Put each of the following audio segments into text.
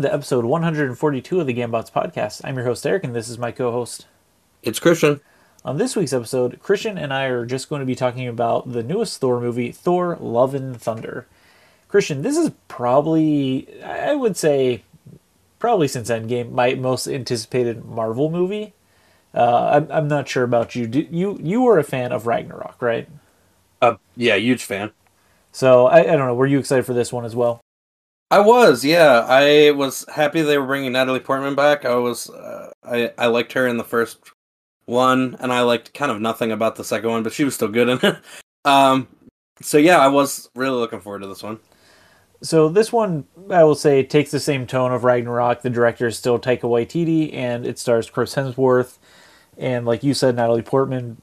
Welcome to episode 142 of the Gambots podcast. I'm your host Eric, and this is my co-host. It's Christian. On this week's episode, Christian and I are just going to be talking about the newest Thor movie, Thor: Love and Thunder. Christian, this is probably, I would say, probably since Endgame, my most anticipated Marvel movie. Uh, I'm, I'm not sure about you. Do, you you were a fan of Ragnarok, right? Uh, yeah, huge fan. So I, I don't know. Were you excited for this one as well? I was, yeah. I was happy they were bringing Natalie Portman back. I was, uh, I I liked her in the first one, and I liked kind of nothing about the second one, but she was still good in it. Um, so yeah, I was really looking forward to this one. So this one, I will say, takes the same tone of Ragnarok. The director is still Taika Waititi, and it stars Chris Hemsworth, and like you said, Natalie Portman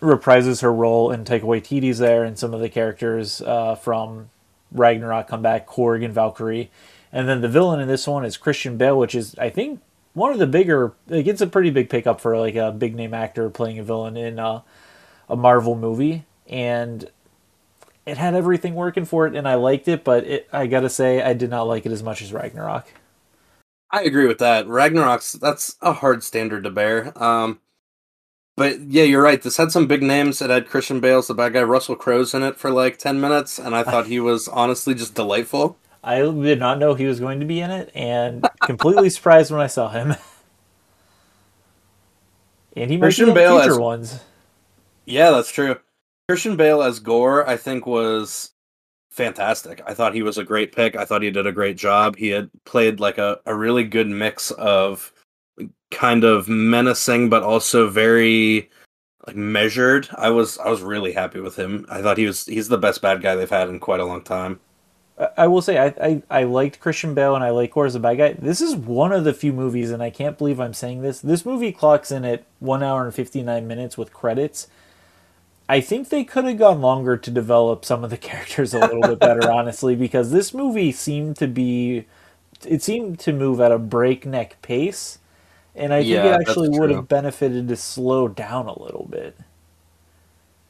reprises her role, and Taika Waititi's there, and some of the characters uh, from Ragnarok come back, Korg and Valkyrie, and then the villain in this one is Christian Bale, which is I think one of the bigger. It gets a pretty big pickup for like a big name actor playing a villain in a, a Marvel movie, and it had everything working for it, and I liked it. But it, I gotta say, I did not like it as much as Ragnarok. I agree with that. Ragnarok's that's a hard standard to bear. Um, but yeah, you're right. This had some big names. It had Christian Bale's the bad guy. Russell Crowe's in it for like ten minutes, and I thought he was honestly just delightful. I did not know he was going to be in it, and completely surprised when I saw him. and he Christian might be in Bale future as- ones. Yeah, that's true. Christian Bale as Gorr, I think, was fantastic. I thought he was a great pick. I thought he did a great job. He had played like a, a really good mix of kind of menacing but also very like measured. I was I was really happy with him. I thought he was he's the best bad guy they've had in quite a long time. I- will say I, I I liked Christian Bale and I like Gorr as a bad guy. This is one of the few movies, and I can't believe I'm saying this. This movie clocks in at one hour and fifty nine minutes with credits. I think they could have gone longer to develop some of the characters a little bit better, honestly, because this movie seemed to be it seemed to move at a breakneck pace, and I think Yeah, it actually would have benefited to slow down a little bit.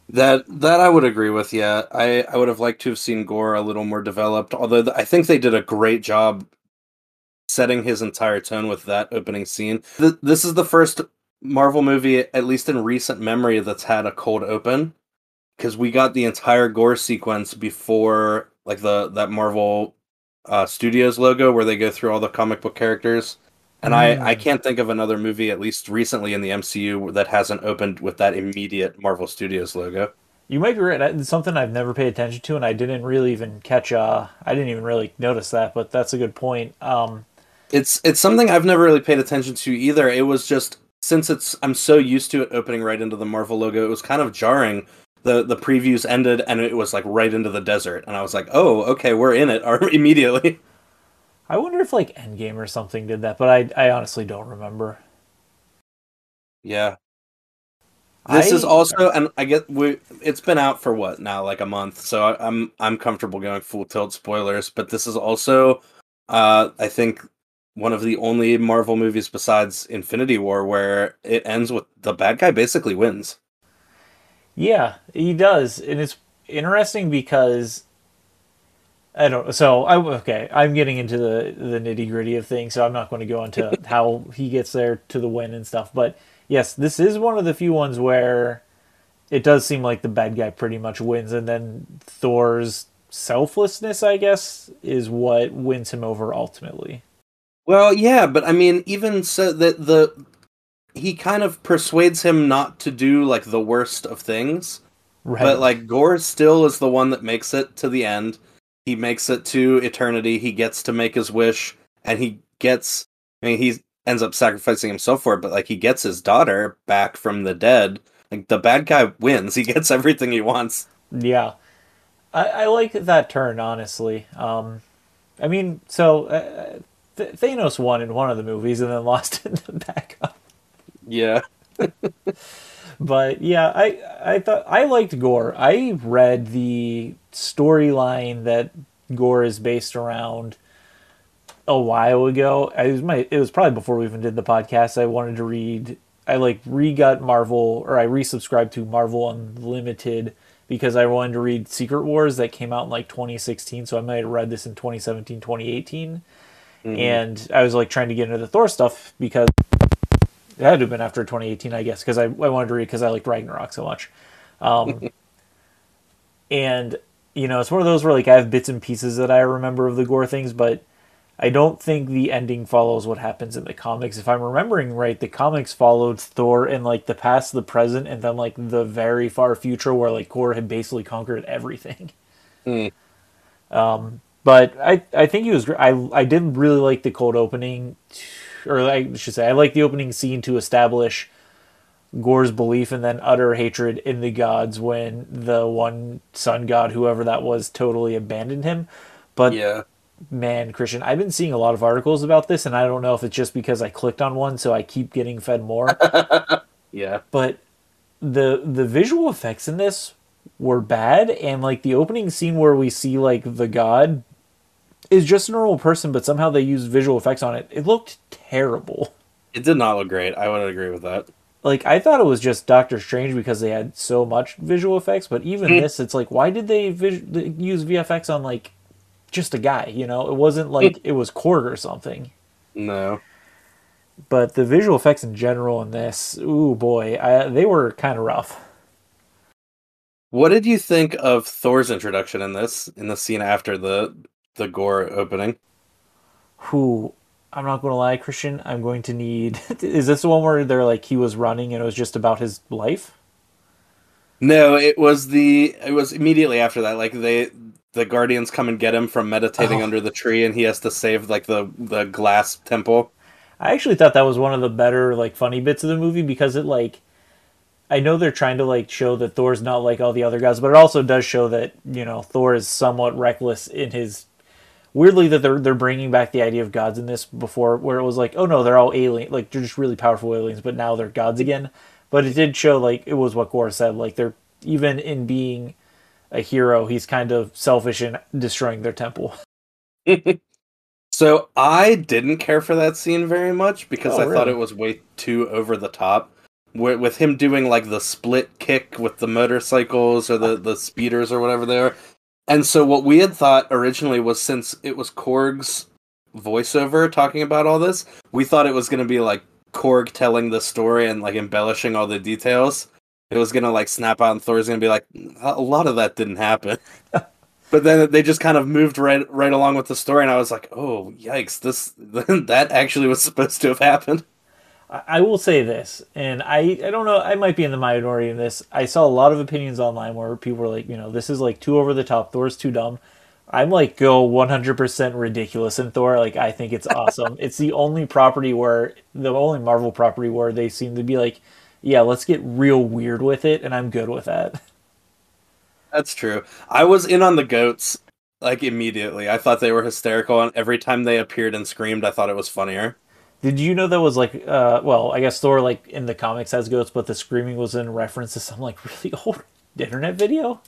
That that I would agree with. Yeah, I I would have liked to have seen Gorr a little more developed. Although th- I think they did a great job setting his entire tone with that opening scene. Th- this is the first Marvel movie, at least in recent memory, that's had a cold open because we got the entire Gorr sequence before like the that Marvel uh, Studios logo where they go through all the comic book characters. And I, I Mm. can't think of another movie, at least recently in the MCU, that hasn't opened with that immediate Marvel Studios logo. You might be right. It's something I've never paid attention to, and I didn't really even catch. Uh, I didn't even really notice that, but that's a good point. Um, It's it's something I've never really paid attention to either. It was just since it's I'm so used to it opening right into the Marvel logo, it was kind of jarring. The the previews ended and it was like right into the desert, and I was like, oh, okay, we're in it immediately. I wonder if like Endgame or something did that, but I I honestly don't remember. Yeah. This I- is also, and I get we. It's been out for what now, like a month, so I, I'm I'm comfortable going full tilt spoilers. But this is also, uh, I think, one of the only Marvel movies besides Infinity War where it ends with the bad guy basically wins. Yeah, he does, and it's interesting because I don't. So I okay. I'm getting into the the nitty gritty of things, so I'm not going to go into how he gets there to the win and stuff. But yes, this is one of the few ones where it does seem like the bad guy pretty much wins, and then Thor's selflessness, I guess, is what wins him over ultimately. Well, yeah, but I mean, even so, that the he kind of persuades him not to do like the worst of things. Right. But like Gorr still is the one that makes it to the end. He makes it to eternity. He gets to make his wish, and he gets. I mean, he ends up sacrificing himself for it, but like he gets his daughter back from the dead. Like the bad guy wins. He gets everything he wants. Yeah, I, I like that turn honestly. Um, I mean, so uh, Th- Thanos won in one of the movies and then lost in the backup. Yeah. But yeah, I I thought I liked Gorr. I read the storyline that Gorr is based around a while ago. I was my it was probably before we even did the podcast. I wanted to read. I like re-got Marvel or I resubscribed to Marvel Unlimited because I wanted to read Secret Wars that came out in like 2016. So I might have read this in 2017, 2018. mm-hmm. and I was like trying to get into the Thor stuff because it had to have been after 2018, I guess, because I, I wanted to read because I liked Ragnarok so much. Um, and you know, it's one of those where like I have bits and pieces that I remember of the Gorr things, but I don't think the ending follows what happens in the comics. If I'm remembering right, the comics followed Thor in like the past, the present, and then like the very far future where like Gorr had basically conquered everything. Mm. Um, but I I think he was I I did really like the cold opening, or I should say I like the opening scene to establish Gorr's belief and then utter hatred in the gods when the one sun god, whoever that was, totally abandoned him. But yeah man, Christian, I've been seeing a lot of articles about this, and I don't know if it's just because I clicked on one, so I keep getting fed more. yeah. But the the visual effects in this were bad, and like the opening scene where we see like the god is just a normal person, but somehow they use visual effects on it. It looked terrible. It did not look great. I would agree with that. Like I thought it was just Doctor Strange because they had so much visual effects, but even mm. this, it's like, why did they vis- use VFX on like just a guy, you know? It wasn't like it was Korg or something. No. But the visual effects in general in this, ooh boy, I, they were kind of rough. What did you think of Thor's introduction in this in the scene after the the Gorr opening? Who I'm not going to lie, Christian. I'm going to need. Is this the one where they're like he was running and it was just about his life? No, it was the. It was immediately after that. Like they the guardians come and get him from meditating oh. under the tree, and he has to save like the the glass temple. I actually thought that was one of the better like funny bits of the movie because it like I know they're trying to like show that Thor's not like all the other guys, but it also does show that you know Thor is somewhat reckless in his. Weirdly, that they're they're bringing back the idea of gods in this before, where it was like, oh no, they're all alien, like they're just really powerful aliens, but now they're gods again. But it did show like it was what Gorr said, like they're even in being a hero, he's kind of selfish in destroying their temple. so I didn't care for that scene very much because oh, I really? thought it was way too over the top. With him doing like the split kick with the motorcycles or the, the speeders or whatever they are. And so what we had thought originally was since it was Korg's voiceover talking about all this, we thought it was going to be like Korg telling the story and like embellishing all the details it was gonna like snap out and Thor's gonna be like, a lot of that didn't happen. but then they just kind of moved right right along with the story, and I was like, oh yikes, this that actually was supposed to have happened. I will say this, and I I don't know, I might be in the minority in this. I saw a lot of opinions online where people were like, you know, this is like too over the top. Thor's too dumb. I'm like go 100% ridiculous in Thor. Like I think it's awesome. it's the only property where the only Marvel property where they seem to be like yeah, let's get real weird with it, and I'm good with that. That's true. I was in on the goats like immediately. I thought they were hysterical, and every time they appeared and screamed, I thought it was funnier. Did you know that was like, uh, well, I guess Thor like in the comics has goats, but the screaming was in reference to some like really old internet video.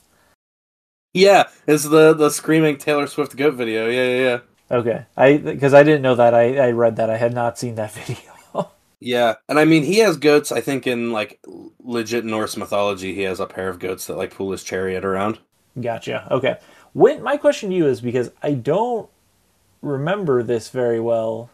Yeah, it's the the screaming Taylor Swift goat video. Yeah, yeah, yeah. Okay, I because I didn't know that. I I read that. I had not seen that video. Yeah, and I mean he has goats. I think in like legit Norse mythology, he has a pair of goats that like pull his chariot around. Gotcha. Okay. When my question to you is because I don't remember this very well.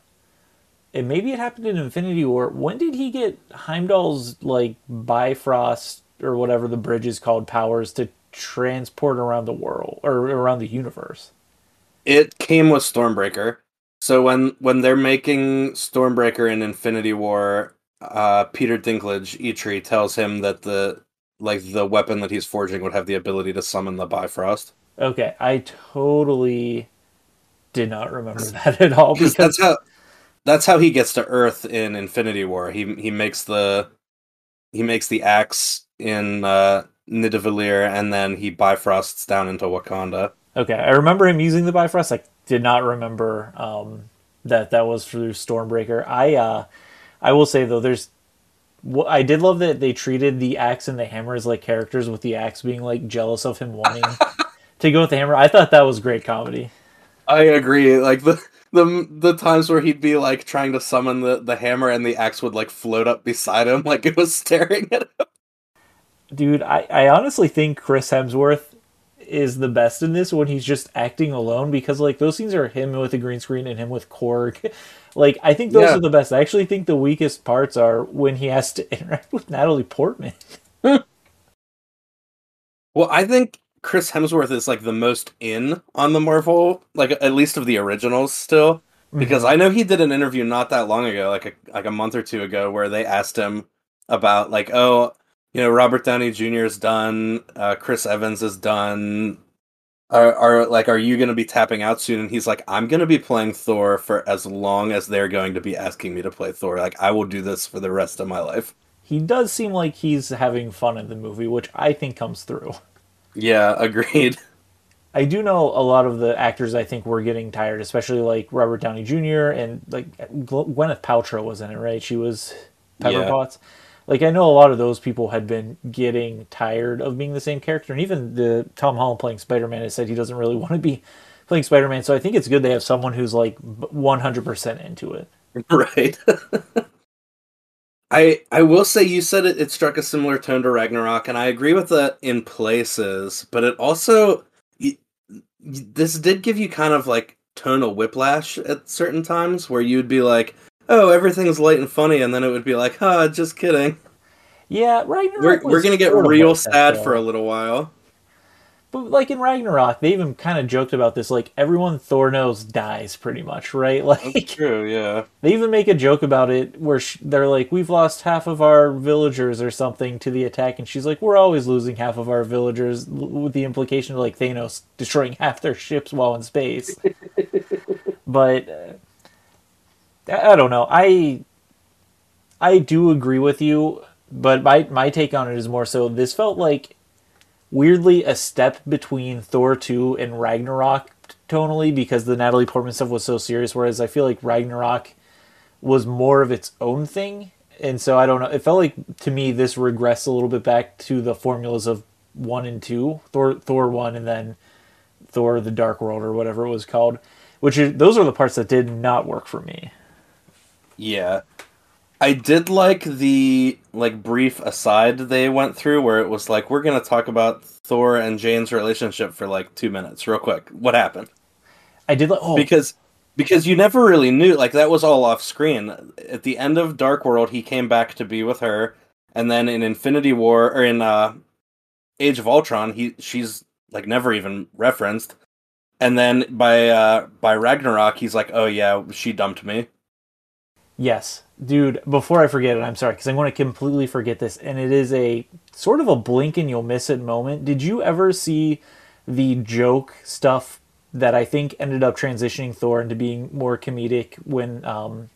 And maybe it happened in Infinity War. When did he get Heimdall's like Bifrost or whatever the bridge is called powers to transport around the world or around the universe? It came with Stormbreaker. So when when they're making Stormbreaker in Infinity War, uh, Peter Dinklage, Eitri tells him that the like the weapon that he's forging would have the ability to summon the Bifrost. Okay, I totally did not remember that at all because that's how that's how he gets to Earth in Infinity War. He he makes the he makes the axe in uh, Nidavellir and then he bifrosts down into Wakanda. Okay, I remember him using the Bifrost. I did not remember um, that that was through Stormbreaker. I uh, I will say though, there's I did love that they treated the axe and the hammer as like characters, with the axe being like jealous of him wanting to go with the hammer. I thought that was great comedy. I agree. Like the the the times where he'd be like trying to summon the the hammer and the axe would like float up beside him, like it was staring at him. Dude, I I honestly think Chris Hemsworth is the best in this when he's just acting alone because like those scenes are him with the green screen and him with Korg. like I think those Yeah. are the best. I actually think the weakest parts are when he has to interact with Natalie Portman. Well, I think Chris Hemsworth is like the most in on the Marvel, like at least of the originals still. Because I know he did an interview not that long ago, like a like a month or two ago, where they asked him about like, oh, you know, Robert Downey Jr. is done, uh, Chris Evans is done. Are, are like, are you going to be tapping out soon? And he's like, I'm going to be playing Thor for as long as they're going to be asking me to play Thor. Like, I will do this for the rest of my life. he does seem like he's having fun in the movie, which I think comes through. Yeah, agreed. I do know a lot of the actors I think were getting tired, especially like Robert Downey Jr. and like Gwyneth Paltrow was in it, right? She was Pepper Yeah. Potts. Like I know a lot of those people had been getting tired of being the same character, and even the Tom Holland playing Spider Man has said he doesn't really want to be playing Spider Man. So I think it's good they have someone who's like one hundred percent into it. Right. I I will say you said it, it struck a similar tone to Ragnarok, and I agree with that in places, but it also this did give you kind of like tonal whiplash at certain times where you'd be like, "Oh, everything's light and funny," and then it would be like, "Huh, just kidding." Yeah, Ragnarok. We're we're gonna get real like that, sad for a little while. But like in Ragnarok, they even kind of joked about this. Like everyone Thor knows dies pretty much, right? Like True, yeah. They even make a joke about it where sh- they're like, "We've lost half of our villagers or something to the attack," and she's like, "We're always losing half of our villagers," with the implication of like Thanos destroying half their ships while in space. but uh, I don't know. I I do agree with you, but my my take on it is more so. This felt like weirdly a step between Thor 2 and Ragnarok tonally because the Natalie Portman stuff was so serious whereas I feel like Ragnarok was more of its own thing and so I don't know it felt like to me this regressed a little bit back to the formulas of 1 and 2 Thor Thor 1 and then Thor the Dark World or whatever it was called which those are the parts that did not work for me Yeah. I did like the like brief aside they went through where it was like we're going to talk about Thor and Jane's relationship for like 2 minutes real quick. What happened? I did like oh Because because you never really knew like that was all off screen. At the end of Dark World he came back to be with her and then in Infinity War or in uh Age of Ultron he she's like never even referenced. And then by uh by Ragnarok he's like, "Oh yeah, she dumped me." Yes, dude. Before I forget it, I'm sorry because I'm going to completely forget this, and it is a sort of a blink and you'll miss it moment. Did you ever see the joke stuff that I think ended up transitioning Thor into being more comedic when um,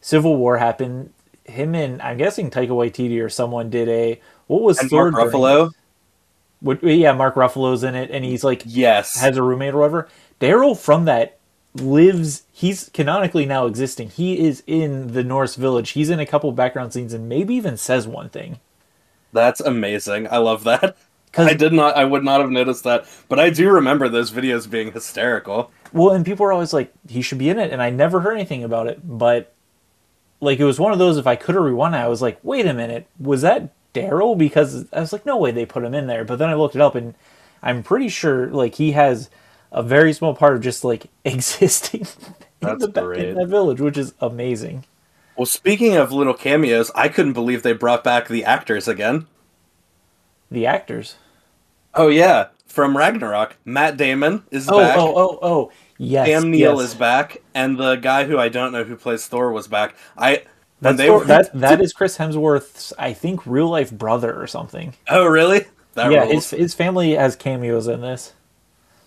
Civil War happened? Him and I'm guessing Taika Waititi or someone did a what was And Thor Mark Ruffalo? What, yeah, Mark Ruffalo's in it, and he's like Yes. has a roommate or whatever. Darryl from that lives. He's canonically now existing. He is in the Norse village. He's in a couple background scenes and maybe even says one thing. That's amazing. I love that. I did not I would not have noticed that, but I do remember those videos being hysterical. Well, and people are always like, he should be in it, and I never heard anything about it. But like, it was one of those. If I could have rewound it, I was like, wait a minute, was that Darryl? Because I was like, no way they put him in there. But then I looked it up, and I'm pretty sure like he has a very small part of just like existing in, the, great. in that village, which is amazing. Well, speaking of little cameos, I couldn't believe they brought back the actors again. The actors. Oh yeah, from Ragnarok, Matt Damon is Oh, back. oh, oh, oh, yes. Sam Neill yes. is back, and the guy who I don't know who plays Thor was back. I That's they Thor- were- that that is Chris Hemsworth's, I think, real life brother or something. Oh really? That yeah, rules. his his family has cameos in this.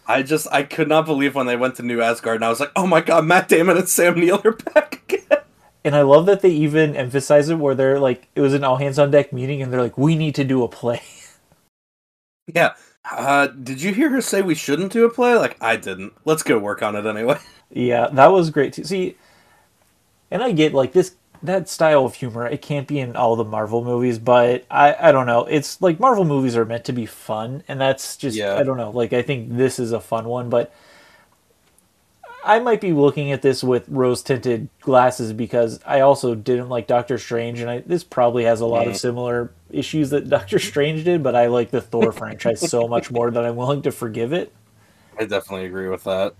I just I could not believe when they went to New Asgard, and I was like, oh my god, Matt Damon and Sam Neill are back again. And I love that they even emphasize it where they're like, it was an all hands on deck meeting, and they're like, we need to do a play. Yeah. Uh, did you hear her say we shouldn't do a play? Like I didn't. Let's go work on it anyway. yeah, that was great too. See, and I get like this that style of humor. It can't be in all the Marvel movies, but I I don't know. It's like Marvel movies are meant to be fun, and that's just Yeah. I don't know. Like I think this is a fun one, but I might be looking at this with rose tinted glasses because I also didn't like Doctor Strange, and I, this probably has a lot of Mm. similar issues that Doctor Strange did. But I like the Thor franchise so much more that I'm willing to forgive it. I definitely agree with that.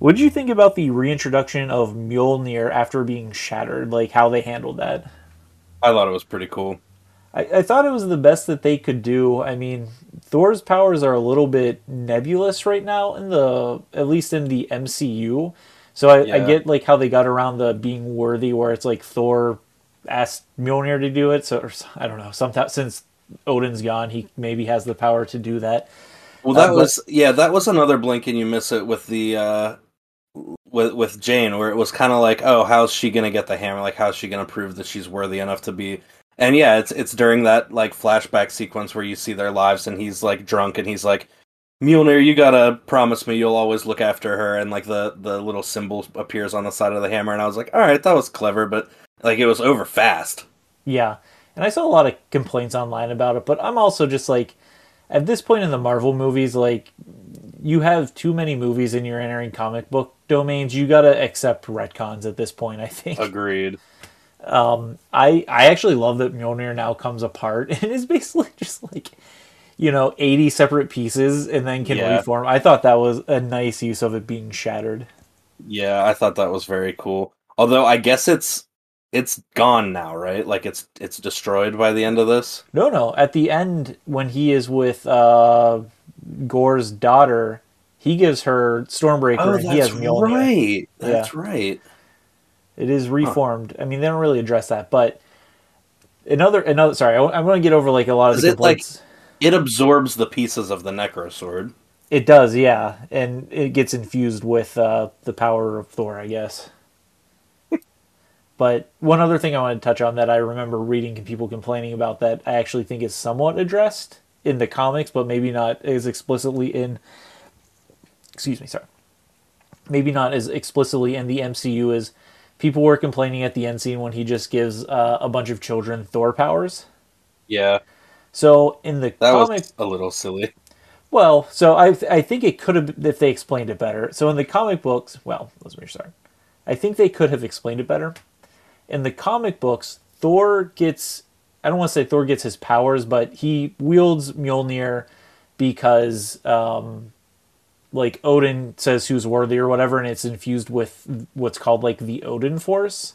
What did you think about the reintroduction of Mjolnir after being shattered? Like how they handled that? I thought it was pretty cool. I, I thought it was the best that they could do. I mean, Thor's powers are a little bit nebulous right now in the at least in the MCU. So I, I get like how they got around the being worthy, where it's like Thor asked Mjolnir to do it. So or, I don't know. Sometimes since Odin's gone, he maybe has the power to do that. Well, that Uh, but- was yeah, that was another blink and you miss it with the uh with with Jane, where it was kind of like, oh, how's she gonna get the hammer? Like, how's she gonna prove that she's worthy enough to be? And yeah, it's it's during that like flashback sequence where you see their lives, and he's like drunk, and he's like, Mjolnir, you gotta promise me you'll always look after her, and like the the little symbol appears on the side of the hammer, and I was like, all right, that was clever, but like it was over fast. Yeah. And I saw a lot of complaints online about it, but I'm also just like, at this point in the Marvel movies, like, you have too many movies and you're entering comic book domains. You gotta accept retcons at this point, I think. Agreed. I, I actually love that Mjolnir now comes apart and is basically just like, you know, 80 separate pieces and then can Yeah. reform. I thought that was a nice use of it being shattered. Yeah, I thought that was very cool. Although I guess it's it's gone now, right? Like it's it's destroyed by the end of this. No, no. At the end, when he is with uh, Gorr's daughter, he gives her Stormbreaker, and he has Mjolnir. Oh, right. That's right. It is reformed. I mean, they don't really address that, but another, another. Sorry, I, am going to get over like a lot of Is the it, like- complaints. It absorbs the pieces of the Necro Sword. It does, yeah, and it gets infused with uh, the power of Thor, I guess. but one other thing I want to touch on that I remember reading people complaining about that I actually think is somewhat addressed in the comics, but maybe not as explicitly in. Excuse me, sorry. Maybe not as explicitly in the MCU as people were complaining at the end scene when he just gives uh, a bunch of children Thor powers. Yeah, So in the that comic, was a little silly. well, so I I think it could have if they explained it better. So in the comic books, well, let's restart. I think they could have explained it better. In the comic books, Thor gets I don't want to say Thor gets his powers, but he wields Mjolnir because um like Odin says who's worthy or whatever and it's infused with what's called like the Odin force.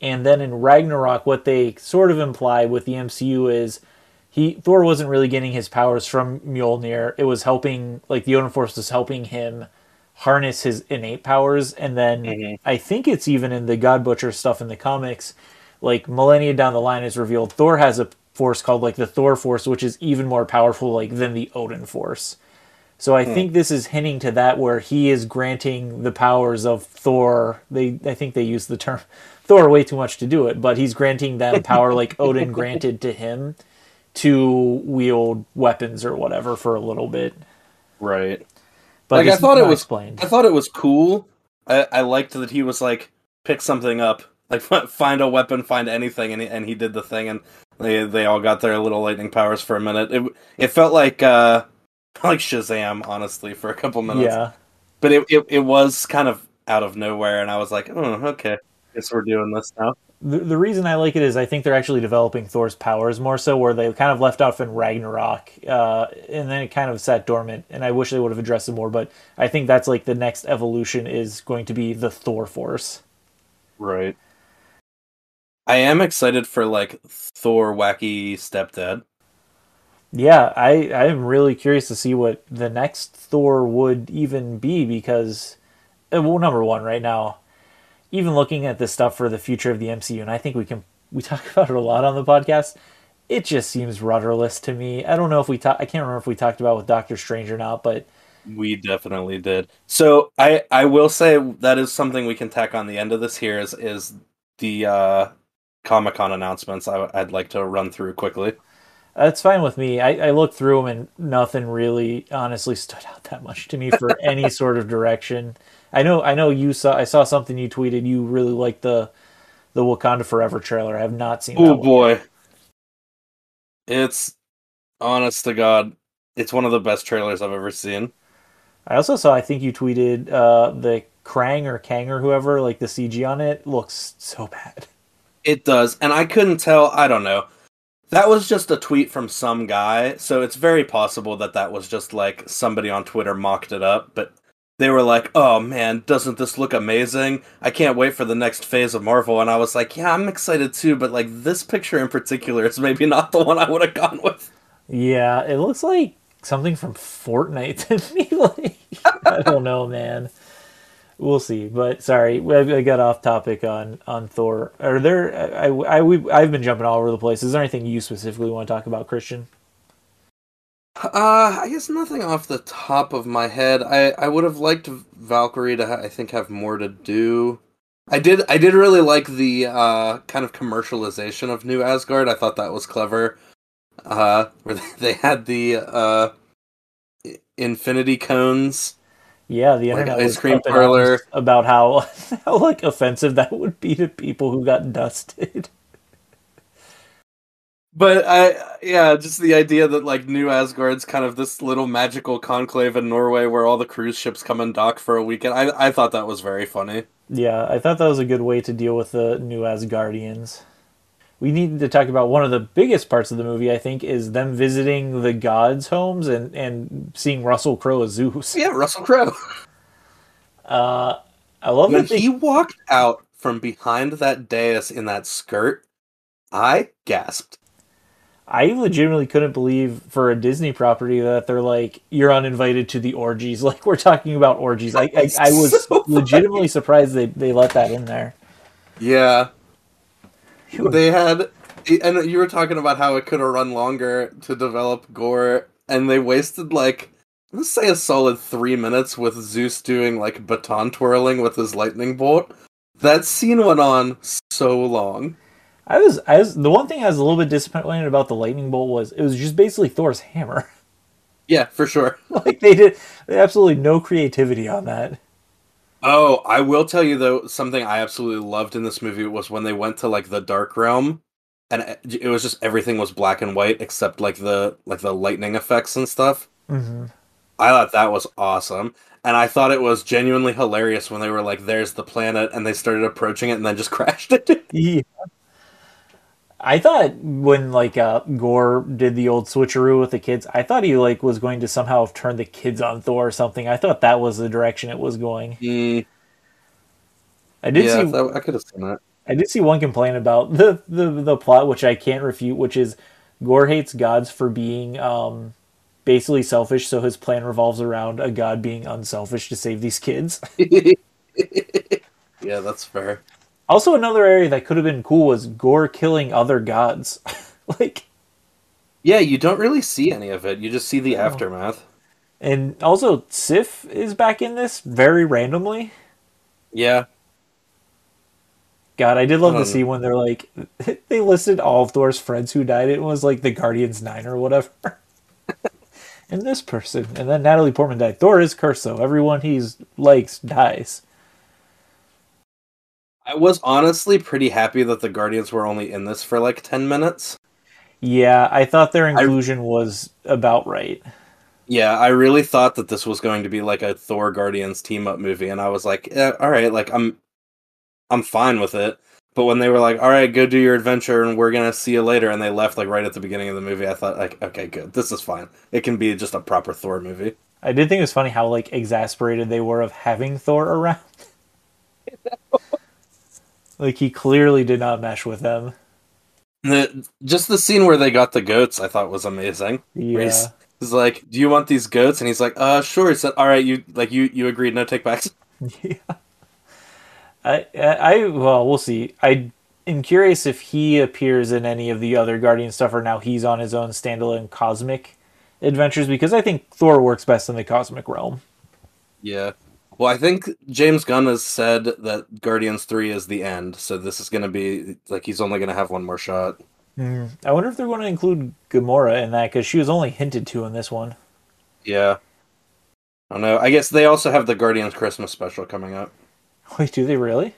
And then in Ragnarok what they sort of imply with the MCU is he Thor wasn't really getting his powers from Mjolnir. It was helping like the Odin Force was helping him harness his innate powers and then Mhm. I think it's even in the God Butcher stuff in the comics like millennia down the line is revealed Thor has a force called like the Thor force which is even more powerful like than the Odin force. So I think this is hinting to that where he is granting the powers of Thor. They I think they use the term Thor way too much to do it, but he's granting them power like Odin granted to him to wield weapons or whatever for a little bit. Right. But like I thought it was explained. I thought it was cool. I, I liked that he was like pick something up, like find a weapon, find anything, and he, and he did the thing, and they they all got their little lightning powers for a minute. It it felt like uh like Shazam, honestly, for a couple minutes. Yeah. But it, it it was kind of out of nowhere, and I was like, oh, okay, guess we're doing this now. The, the reason I like it is I think they're actually developing Thor's powers more so, where they kind of left off in Ragnarok, uh, and then it kind of sat dormant. And I wish they would have addressed it more, but I think that's like the next evolution is going to be the Thor Force. Right. I am excited for like Thor wacky stepdad. Yeah, I I'm really curious to see what the next Thor would even be because, uh, well, number one, right now, even looking at this stuff for the future of the MCU, and I think we can we talk about it a lot on the podcast. It just seems rudderless to me. I don't know if we talk. I can't remember if we talked about with Doctor Strange or not, but We definitely did. So I I will say that is something we can tack on the end of this here is is the uh Comic Con announcements. I, I'd like to run through quickly. That's fine with me. I, I looked through them and nothing really, honestly, stood out that much to me for any sort of direction. I know, I know you saw. I saw something you tweeted. You really liked the the Wakanda Forever trailer. I have not seen. that Oh one. boy, it's honest to God, it's one of the best trailers I've ever seen. I also saw. I think you tweeted uh, the Krang or Kang or whoever, like the CG on it looks so bad. It does, and I couldn't tell. I don't know. That was just a tweet from some guy, so it's very possible that that was just like somebody on Twitter mocked it up. But they were like, "Oh man, doesn't this look amazing? I can't wait for the next phase of Marvel." And I was like, "Yeah, I'm excited too, but like this picture in particular is maybe not the one I would have gone with." Yeah, it looks like something from Fortnite to me. like, I don't know, man. We'll see. But sorry, I got off topic on on Thor. Are there? I I we, I've been jumping all over the place. Is there anything you specifically want to talk about, Christian? Uh, I guess nothing off the top of my head. I I would have liked Valkyrie to I think have more to do. I did I did really like the uh kind of commercialization of New Asgard. I thought that was clever. Uh where they had the uh infinity cones. Yeah, the Like internet ice was cream parlor. about how how like offensive that would be to people who got dusted. But I yeah, just the idea that like New Asgard's kind of this little magical conclave in Norway where all the cruise ships come and dock for a weekend. I I thought that was very funny. Yeah, I thought that was a good way to deal with the new Asgardians. We need to talk about one of the biggest parts of the movie, I think, is them visiting the gods' homes and, and seeing Russell Crowe as Zeus. Yeah, Russell Crowe. Uh, I love When that they, he walked out from behind that dais in that skirt, I gasped. I legitimately couldn't believe for a Disney property that they're like, you're uninvited to the orgies. Like, we're talking about orgies. I, I, I was So funny. legitimately surprised they, they let that in there. Yeah, they had, and you were talking about how it could have run longer to develop Gorr, and they wasted like let's say a solid three minutes with Zeus doing like baton twirling with his lightning bolt. That scene went on so long. I was, I was, the one thing I was a little bit disappointed about the lightning bolt was it was just basically Thor's hammer. Yeah, for sure. like they did they absolutely no creativity on that. Oh, I will tell you though, something I absolutely loved in this movie was when they went to like the dark realm, and it it was just everything was black and white except like the like the lightning effects and stuff. Mm-hmm. I thought that was awesome, and I thought it was genuinely hilarious when they were like, "There's the planet," and they started approaching it and then just crashed it. Yeah. I thought when like uh, Gorr did the old switcheroo with the kids, I thought he like was going to somehow turn the kids on Thor or something. I thought that was the direction it was going. Mm, I did yeah, see I could have seen that. I did see one complaint about the, the the plot, which I can't refute, which is Gorr hates gods for being um, basically selfish, so his plan revolves around a god being unselfish to save these kids. yeah, that's fair. Also, another area that could have been cool was Gorr killing other gods. like, Yeah, you don't really see any of it. You just see the aftermath. and also Sif is back in this very randomly. Yeah, God, I did love Um, to see when they're like, they listed all of Thor's friends who died. It was like the Guardians Nine or whatever. and this person, and then Natalie Portman died. Thor is cursed, though. Everyone he's likes dies. I was honestly pretty happy that the Guardians were only in this for like 10 minutes. Yeah, I thought their inclusion was about right. Yeah, I really thought that this was going to be like a Thor Guardians team up movie and I was like, yeah, all right, like I'm I'm fine with it. But when they were like, "All right, go do your adventure and we're going to see you later." and they left like right at the beginning of the movie, I thought like, "Okay, good. This is fine. It can be just a proper Thor movie." I did think it was funny how like exasperated they were of having Thor around. like he clearly did not mesh with them. The just the scene where they got the goats, I thought was amazing. Where he's, Yeah. he's like, "Do you want these goats?" and he's like, "Uh, sure." He said, "All right, you like you you agreed, no takebacks." Yeah. I, I I well we'll see. I am curious if he appears in any of the other Guardian stuff or now he's on his own standalone cosmic adventures because I think Thor works best in the cosmic realm. Yeah. Well, I think James Gunn has said that Guardians 3 is the end, so this is going to be like he's only going to have one more shot. I wonder if they're going to include Gamora in that because she was only hinted to in this one. Yeah. I don't know. I guess they also have the Guardians Christmas special coming up. Wait, do they really?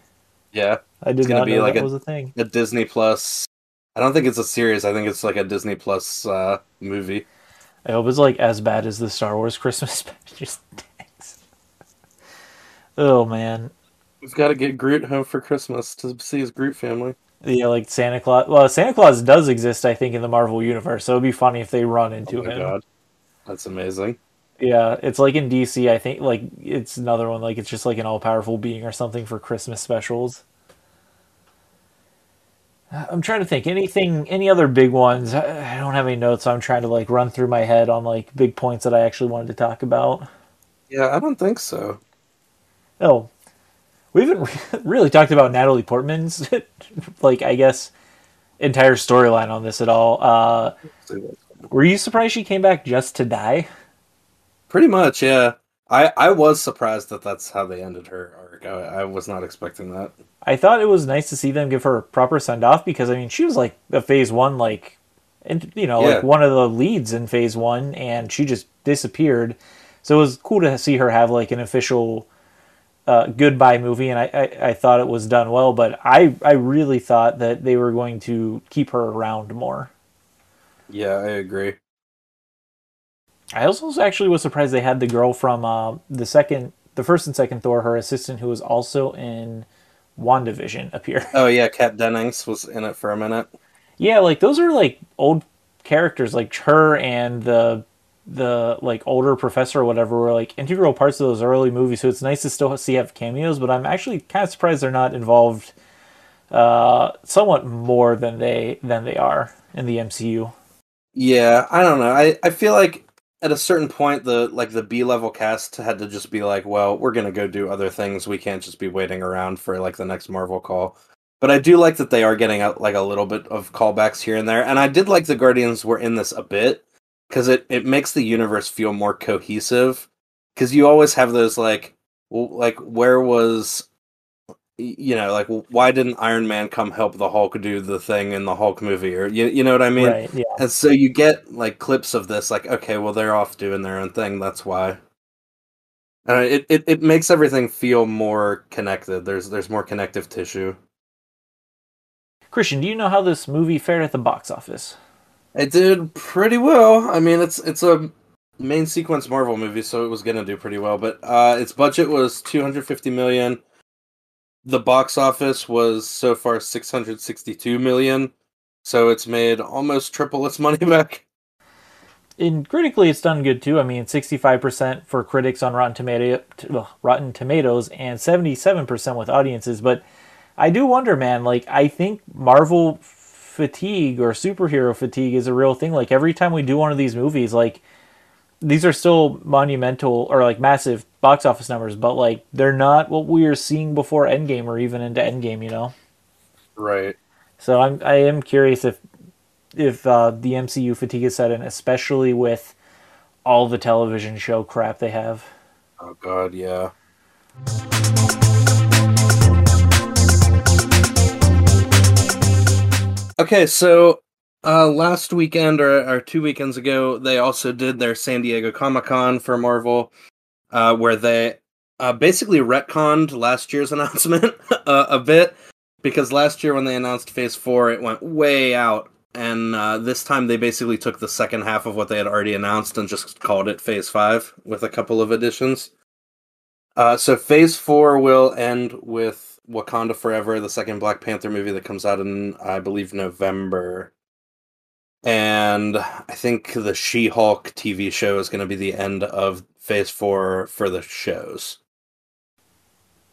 Yeah. I did It's gonna not be know like that a- was a thing. A Disney Plus. I don't think it's a series. I think it's like a Disney Plus uh, movie. I hope it's like as bad as the Star Wars Christmas special. Just. Oh man, We've got to get Groot home for Christmas to see his Groot family. yeah, like Santa Claus. Well, Santa Claus does exist, I think, in the Marvel universe. So it'd be funny if they run into oh my him. god, that's amazing. Yeah, it's like in DC. I think like it's another one. Like it's just like an all-powerful being or something for Christmas specials. I'm trying to think anything, any other big ones. I I don't have any notes. So I'm trying to like run through my head on like big points that I actually wanted to talk about. Yeah, I don't think so. Oh, we haven't really talked about Natalie Portman's like I guess entire storyline on this at all. Uh, were you surprised she came back just to die? Pretty much, yeah. I I was surprised that that's how they ended her arc. I, I was not expecting that. I thought it was nice to see them give her a proper send off because I mean she was like a phase one like and you know Yeah. like one of the leads in phase one and she just disappeared. So it was cool to see her have like an official uh, goodbye movie and I, I, I thought it was done well, but I, I really thought that they were going to keep her around more. Yeah, I agree. I also actually was surprised they had the girl from uh, the second, the first and second Thor, her assistant, who was also in WandaVision, appear. Oh yeah, Kat Dennings was in it for a minute. Yeah, like those are like old characters, like her and the the like older professor or whatever were like integral parts of those early movies. So it's nice to still see have cameos, but I'm actually kind of surprised they're not involved uh, somewhat more than they than they are in the MCU. Yeah, I don't know. I, I feel like at a certain point the like the B level cast had to just be like, well, we're gonna go do other things. We can't just be waiting around for like the next Marvel call. But I do like that they are getting like a little bit of callbacks here and there, and I did like the Guardians were in this a bit because it it makes the universe feel more cohesive. Because you always have those like, like where was you know like why didn't Iron Man come help the Hulk do the thing in the Hulk movie or you you know what I mean? right? Yeah. And so you get like clips of this, like, okay, well they're off doing their own thing. That's why. And it, it, it makes everything feel more connected. There's there's more connective tissue. Christian, do you know how this movie fared at the box office? It did pretty well. I mean, it's it's a main sequence Marvel movie, so it was gonna do pretty well. But uh, its budget was 250 million. The box office was so far 662 million. So it's made almost triple its money back. And critically, it's done good too. I mean, 65% for critics on Rotten Tomato, Rotten Tomatoes, and 77% with audiences. But I do wonder, man. Like, I think Marvel fatigue or superhero fatigue is a real thing. Like, every time we do one of these movies, like these are still monumental or like massive box office numbers, but like they're not what we were seeing before Endgame or even into Endgame. You know. Right. So I'm I am curious if if uh, the MCU fatigue is set in, especially with all the television show crap they have. Oh god, yeah. Okay, so uh, last weekend or, or two weekends ago, they also did their San Diego Comic Con for Marvel, uh, where they uh, basically retconned last year's announcement uh, a bit because last year when they announced Phase Four, it went way out, and uh, this time they basically took the second half of what they had already announced and just called it Phase Five with a couple of additions. Uh, so Phase Four will end with Wakanda Forever, the second Black Panther movie that comes out in, I believe, November. And I think the She Hulk TV show is going to be the end of Phase Four for the shows.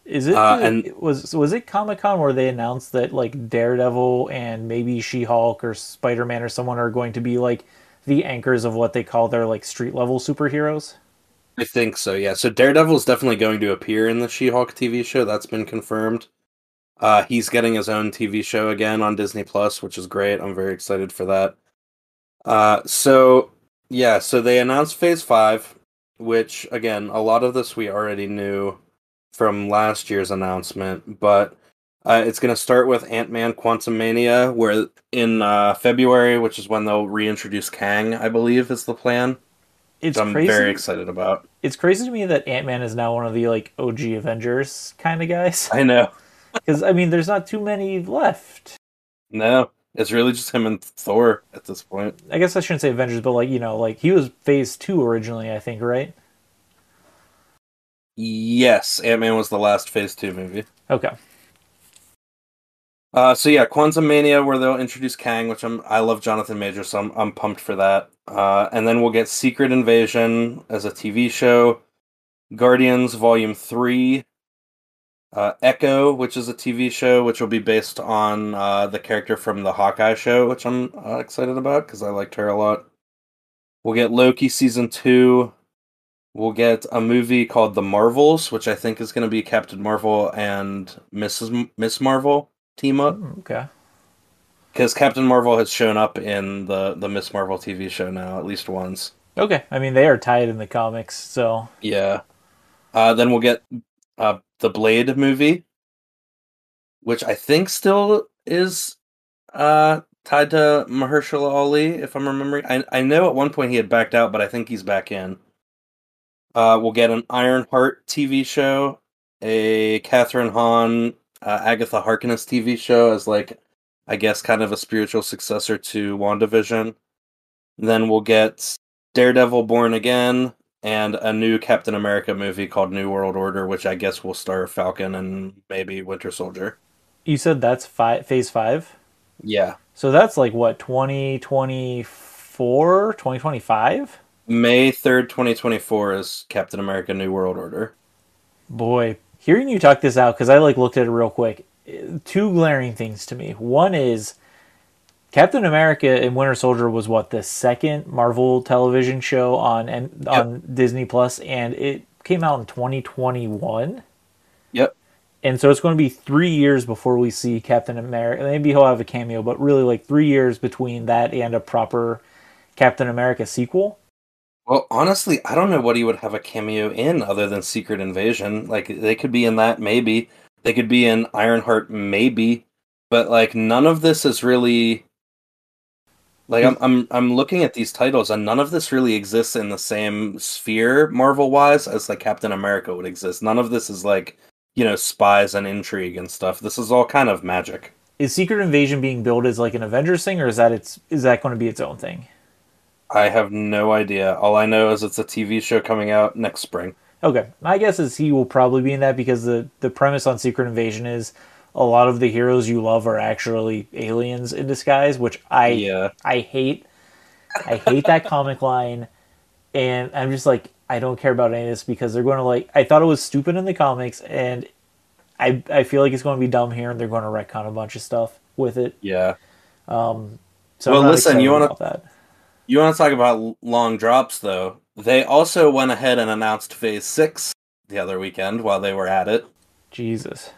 Is it Uh, and- was was it Comic Con where they announced that like Daredevil and maybe She Hulk or Spider Man or someone are going to be like the anchors of what they call their like street level superheroes? I think so, yeah. So Daredevil is definitely going to appear in the She Hulk TV show. That's been confirmed. Uh, he's getting his own TV show again on Disney Plus, which is great. I'm very excited for that. Uh, so yeah, so they announced Phase Five, which again, a lot of this we already knew from last year's announcement, but uh, it's going to start with Ant Man Quantum Mania, where in uh, February, which is when they'll reintroduce Kang, I believe, is the plan. It's I'm crazy. very excited about. It's crazy to me that Ant Man is now one of the like OG Avengers kind of guys. I know. Because I mean, there's not too many left. No, it's really just him and Thor at this point. I guess I shouldn't say Avengers, but like you know, like he was Phase Two originally, I think, right? Yes, Ant Man was the last Phase Two movie. Okay. Uh, so yeah, Quantumania, where they'll introduce Kang, which I'm I love Jonathan Majors, so I'm I'm pumped for that. Uh, and then we'll get Secret Invasion as a TV show, Guardians Volume Three, uh, Echo, which is a TV show, which will be based on uh, the character from the Hawkeye show, which I'm uh, excited about because I liked her a lot. We'll get Loki season two. We'll get a movie called The Marvels, which I think is going to be Captain Marvel and Mrs. M- Miss Marvel team up. Okay. Because Captain Marvel has shown up in the the Miss Marvel TV show now at least once. Okay. I mean, they are tied in the comics, so Yeah. Uh, then we'll get uh, the Blade movie, which I think still is uh, tied to Mahershala Ali, if I'm remembering. I I know at one point he had backed out, but I think he's back in. Uh, we'll get an Ironheart TV show, a Kathryn Hahn, uh, Agatha Harkness TV show as like, I guess, kind of a spiritual successor to WandaVision. Then we'll get Daredevil Born Again and a new Captain America movie called New World Order, which I guess will star Falcon and maybe Winter Soldier. you said that's five, phase five. Yeah. So that's like what 2024, 2025. May 3rd, 2024 is Captain America New World Order. Boy, hearing you talk this out because I like looked at it real quick. Two glaring things to me. One is Captain America and Winter Soldier was what the second Marvel television show on and on Disney Plus, and it came out in 2021. Yep. And so it's going to be three years before we see Captain America. Maybe he'll have a cameo, but really like three years between that and a proper Captain America sequel. Well, honestly, I don't know what he would have a cameo in other than Secret Invasion. Like they could be in that maybe. They could be in Ironheart maybe. But like none of this is really like I'm I'm I'm looking at these titles and none of this really exists in the same sphere Marvel wise as like Captain America would exist. None of this is like, you know, spies and intrigue and stuff. This is all kind of magic. Is Secret Invasion being billed as like an Avengers thing, or is that it's is that going to be its own thing? I have no idea. All I know is it's a TV show coming out next spring. Okay, my guess is he will probably be in that because the the premise on Secret Invasion is a lot of the heroes you love are actually aliens in disguise, which I Yeah. I hate. I hate that comic line, and I'm just like I don't care about any of this because they're going to like I thought it was stupid in the comics, and I I feel like it's going to be dumb here, and they're going to retcon a bunch of stuff with it. Yeah. Um, so Well, listen, you wanna- about that? You want to talk about long drops, though? They also went ahead and announced Phase 6 the other weekend while they were at it. Jesus.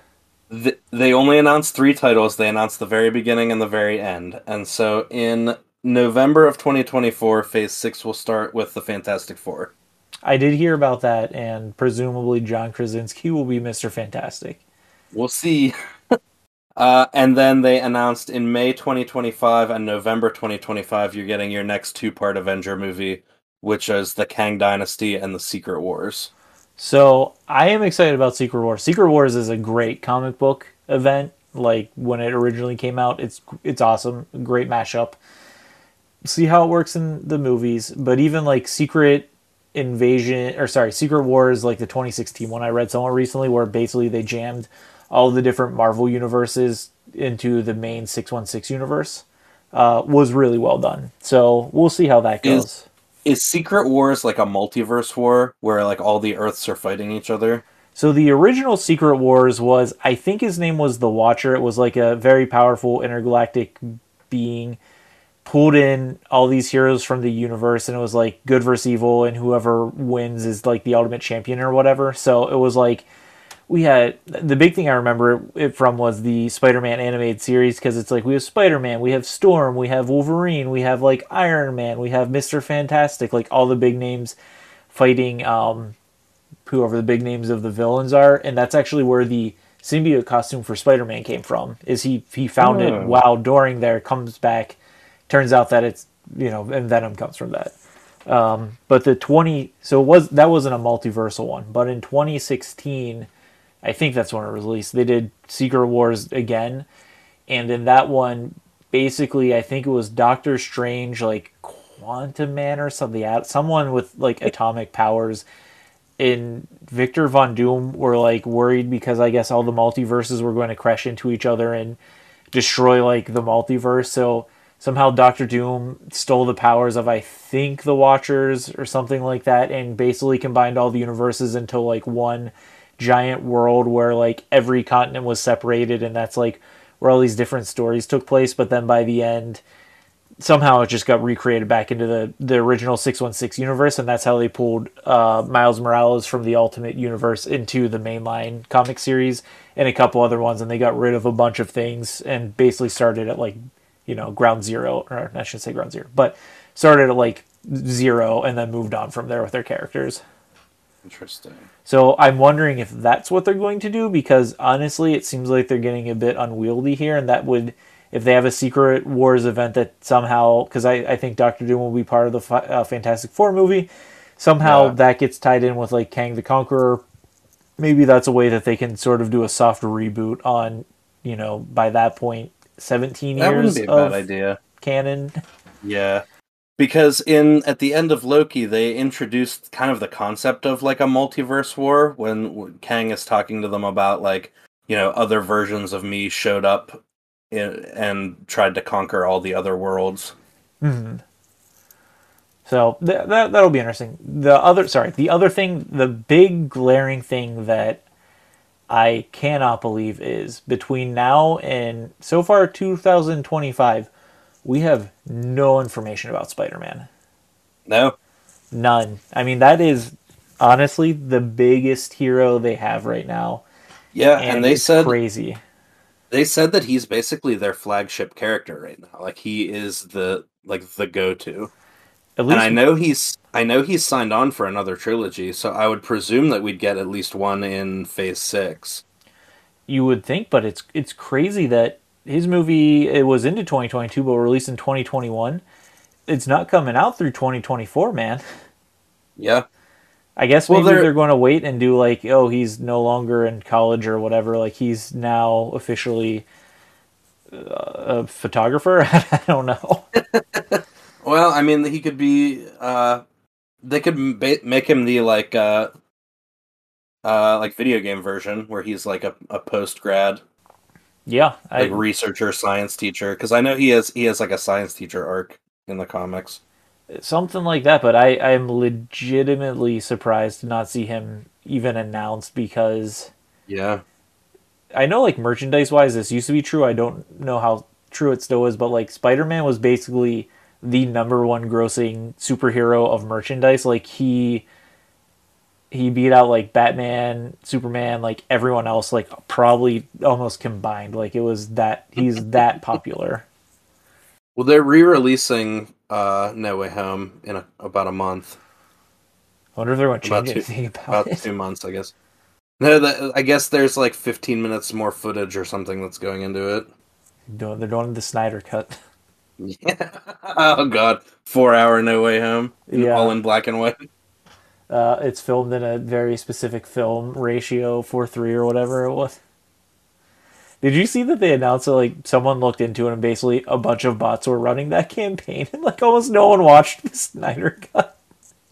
Th- they only announced three titles. They announced the very beginning and the very end. And so in November of 2024, Phase 6 will start with the Fantastic Four. I did hear about that, and presumably John Krasinski will be Mister Fantastic. We'll see. Uh, and then they announced in May 2025 and November 2025, you're getting your next two part Avenger movie, which is the Kang Dynasty and the Secret Wars. So I am excited about Secret Wars. Secret Wars is a great comic book event. Like when it originally came out, it's it's awesome, great mashup. See how it works in the movies, but even like Secret Invasion or sorry, Secret Wars, like the 2016 one I read somewhere recently, where basically they jammed all the different Marvel universes into the main 616 universe, uh, was really well done. So we'll see how that goes. Is Secret Wars like a multiverse war where like all the Earths are fighting each other? So the original Secret Wars was, I think his name was the Watcher. It was like a very powerful intergalactic being, pulled in all these heroes from the universe, and it was like good versus evil, and whoever wins is like the ultimate champion or whatever. So it was like we had the big thing I remember it from was the Spider-Man animated series because it's like we have Spider-Man, we have Storm, we have Wolverine, we have like Iron Man, we have Mister Fantastic, like all the big names fighting um, whoever the big names of the villains are, and that's actually where the symbiote costume for Spider-Man came from. Is he he found Oh. it while during there comes back, turns out that it's you know and Venom comes from that. Um, but the twenty so it was that wasn't a multiversal one, but in 2016, I think that's when it was released. They did Secret Wars again, and in that one, basically, I think it was Doctor Strange, like Quantum Man or something, someone with like atomic powers in Victor Von Doom were like worried because I guess all the multiverses were going to crash into each other and destroy like the multiverse. So somehow Doctor Doom stole the powers of I think the Watchers or something like that and basically combined all the universes into like one giant world where like every continent was separated and that's like where all these different stories took place but then by the end somehow it just got recreated back into the the original 616 universe and that's how they pulled uh, Miles Morales from the Ultimate Universe into the mainline comic series and a couple other ones and they got rid of a bunch of things and basically started at like you know ground zero or I shouldn't say ground zero but started at like zero and then moved on from there with their characters. Interesting. So I'm wondering if that's what they're going to do because honestly, it seems like they're getting a bit unwieldy here, and that would, if they have a Secret Wars event that somehow, because I, I think Doctor Doom will be part of the uh, Fantastic Four movie, somehow yeah. that gets tied in with like Kang the Conqueror. Maybe that's a way that they can sort of do a soft reboot on, you know, by that point, 17 that years of idea. canon. Yeah because in at the end of Loki they introduced kind of the concept of like a multiverse war when Kang is talking to them about like you know other versions of me showed up in, and tried to conquer all the other worlds. Mm-hmm. So th- that that'll be interesting. The other sorry, the other thing, the big glaring thing that I cannot believe is between now and so far 2025 we have no information about Spider-Man. No. None. I mean, that is honestly the biggest hero they have right now. Yeah, and, and they said crazy. They said that he's basically their flagship character right now. Like he is the like the go-to. At least and I know he's I know he's signed on for another trilogy, so I would presume that we'd get at least one in Phase 6. You would think, but it's it's crazy that his movie it was into 2022 but released in 2021 it's not coming out through 2024 man. Yeah. I guess maybe well, they're, they're going to wait and do like oh he's no longer in college or whatever like he's now officially uh, a photographer? I don't know. Well i mean he could be uh they could make him the like uh uh like video game version where he's like a, a post grad yeah, I, like researcher, science teacher, because I know he has he has like a science teacher arc in the comics. Something like that, but I I'm legitimately surprised to not see him even announced because yeah, I know like merchandise wise this used to be true. I don't know how true it still is, but like Spider Man was basically the number one grossing superhero of merchandise. Like he he beat out like Batman, Superman, like everyone else, like probably almost combined. Like it was that he's that popular. Well, they're re-releasing uh, No Way Home in a, about a month. I wonder if they're going to change about anything two, about, about it. two months, I guess. No, that, I guess there's like 15 minutes more footage or something that's going into it. Doing, they're doing the Snyder cut. Yeah. Oh God, four hour No Way Home, yeah. all in black and white. Uh, it's filmed in a very specific film ratio, four three or whatever it was. Did you see that they announced that like someone looked into it and basically a bunch of bots were running that campaign and like almost no one watched the Snyder cut.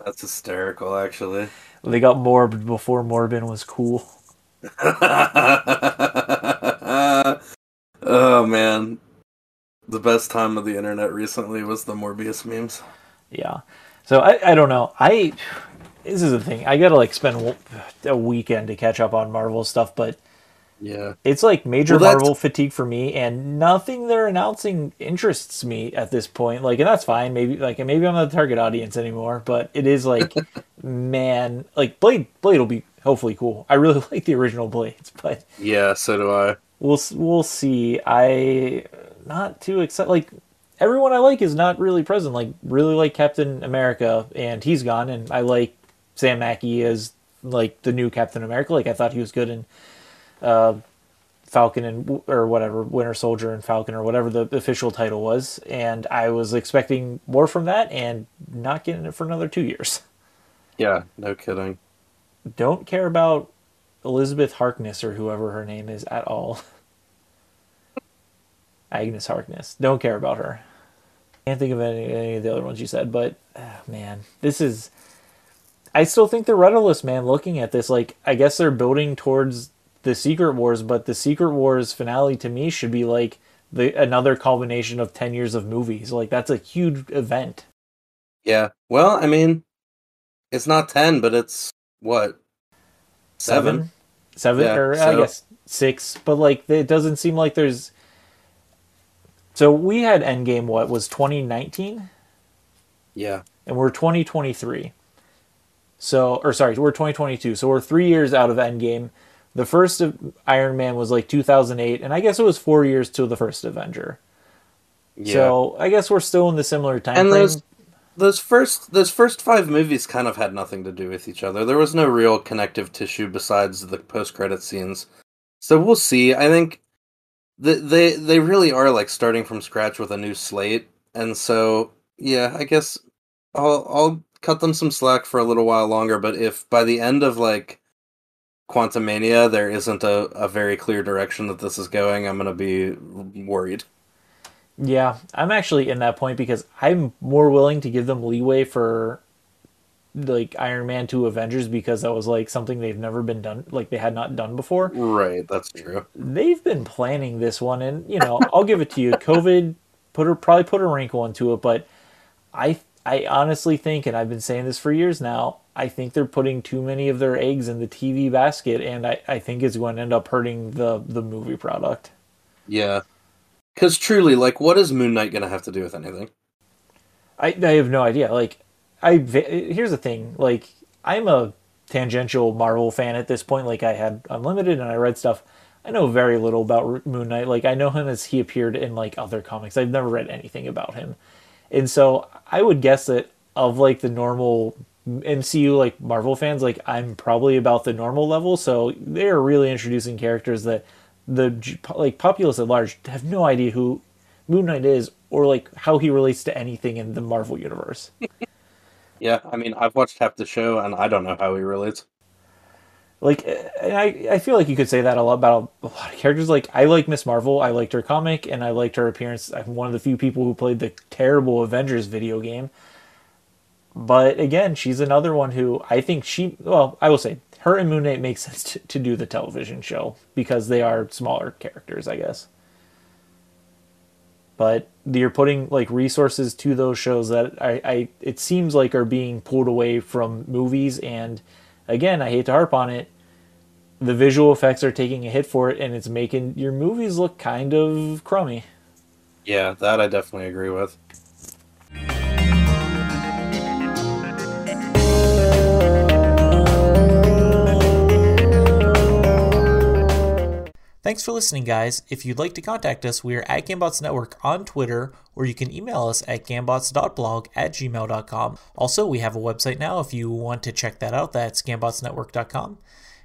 That's hysterical, actually. They got Morb before Morbin was cool. oh man, the best time of the internet recently was the Morbius memes. Yeah, so I I don't know I this is the thing. I gotta like spend a weekend to catch up on Marvel stuff, but yeah, it's like major well, Marvel fatigue for me, and nothing they're announcing interests me at this point. Like, and that's fine. Maybe like maybe I'm not the target audience anymore, but it is like, man, like Blade. Blade will be hopefully cool. I really like the original Blades, but yeah, so do I. We'll we'll see. I not too excited. Like everyone I like is not really present. Like really like Captain America, and he's gone, and I like Sam Mackie as like the new Captain America. Like I thought he was good in uh, Falcon and or whatever Winter Soldier and Falcon or whatever the official title was, and I was expecting more from that, and not getting it for another two years. Yeah, no kidding. Don't care about Elizabeth Harkness or whoever her name is at all. Agnes Harkness. Don't care about her. Can't think of any, any of the other ones you said, but uh, man, this is I still think they're rudderless, man. Looking at this, like I guess they're building towards the Secret Wars, but the Secret Wars finale to me should be like the another culmination of ten years of movies. Like that's a huge event. Yeah. Well, I mean, it's not ten, but it's what seven, seven, Yeah, or I guess six. But like it doesn't seem like there's. So we had Endgame. What was twenty nineteen? Yeah. and we're 2023. So, or sorry, we're 2022. So we're three years out of Endgame. The first of Iron Man was like 2008, and I guess it was four years to the first Avenger. Yeah. So I guess we're still in the similar time and frame. those those first those first five movies kind of had nothing to do with each other. There was no real connective tissue besides the post credit scenes. So we'll see. I think th- they they really are like starting from scratch with a new slate, and so yeah, I guess I'll I'll cut them some slack for a little while longer. But if by the end of like Quantumania there isn't a, a very clear direction that this is going, I'm gonna be worried. Yeah, I'm actually in that point because I'm more willing to give them leeway for like Iron Man 2 Avengers because that was like something they've never been done like they had not done before. Right, that's true. they've been planning this one and you know i'll give it to you covid put a, probably put a wrinkle into it but i i honestly think and i've been saying this for years now i think they're putting too many of their eggs in the tv basket and i, I think it's going to end up hurting the the movie product Yeah. Because truly, like, what is Moon Knight going to have to do with anything? I, I have no idea. Like, I here's the thing. Like, I'm a tangential Marvel fan at this point. Like, I had Unlimited and I read stuff. I know very little about Moon Knight. Like, I know him as he appeared in like other comics. I've never read anything about him, and so I would guess that of like the normal MCU like Marvel fans, like I'm probably about the normal level. So they are really introducing characters that the like populace at large have no idea who Moon Knight is or like how he relates to anything in the Marvel universe. Yeah, I mean, I've watched half the show, and I don't know how he relates. Like, and I I feel like you could say that a lot about a lot of characters. Like, I like Miss Marvel. I liked her comic, and I liked her appearance. I'm one of the few people who played the terrible Avengers video game. But again, she's another one who I think she. Well, I will say her and Moon Knight makes sense to, to do the television show because they are smaller characters, I guess. But you're putting like resources to those shows that I, I it seems like are being pulled away from movies and again I hate to harp on it the visual effects are taking a hit for it and it's making your movies look kind of crummy Yeah, that I definitely agree with. Thanks for listening, guys. If you'd like to contact us, we are at Gambots Network on Twitter, or you can email us at gambots.blog at gmail.com. Also, we have a website now if you want to check that out. That's gambotsnetwork.com.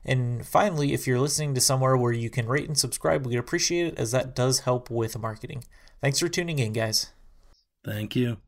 And finally, if you're listening to somewhere where you can rate and subscribe, we'd appreciate it as that does help with marketing. Thanks for tuning in, guys. Thank you.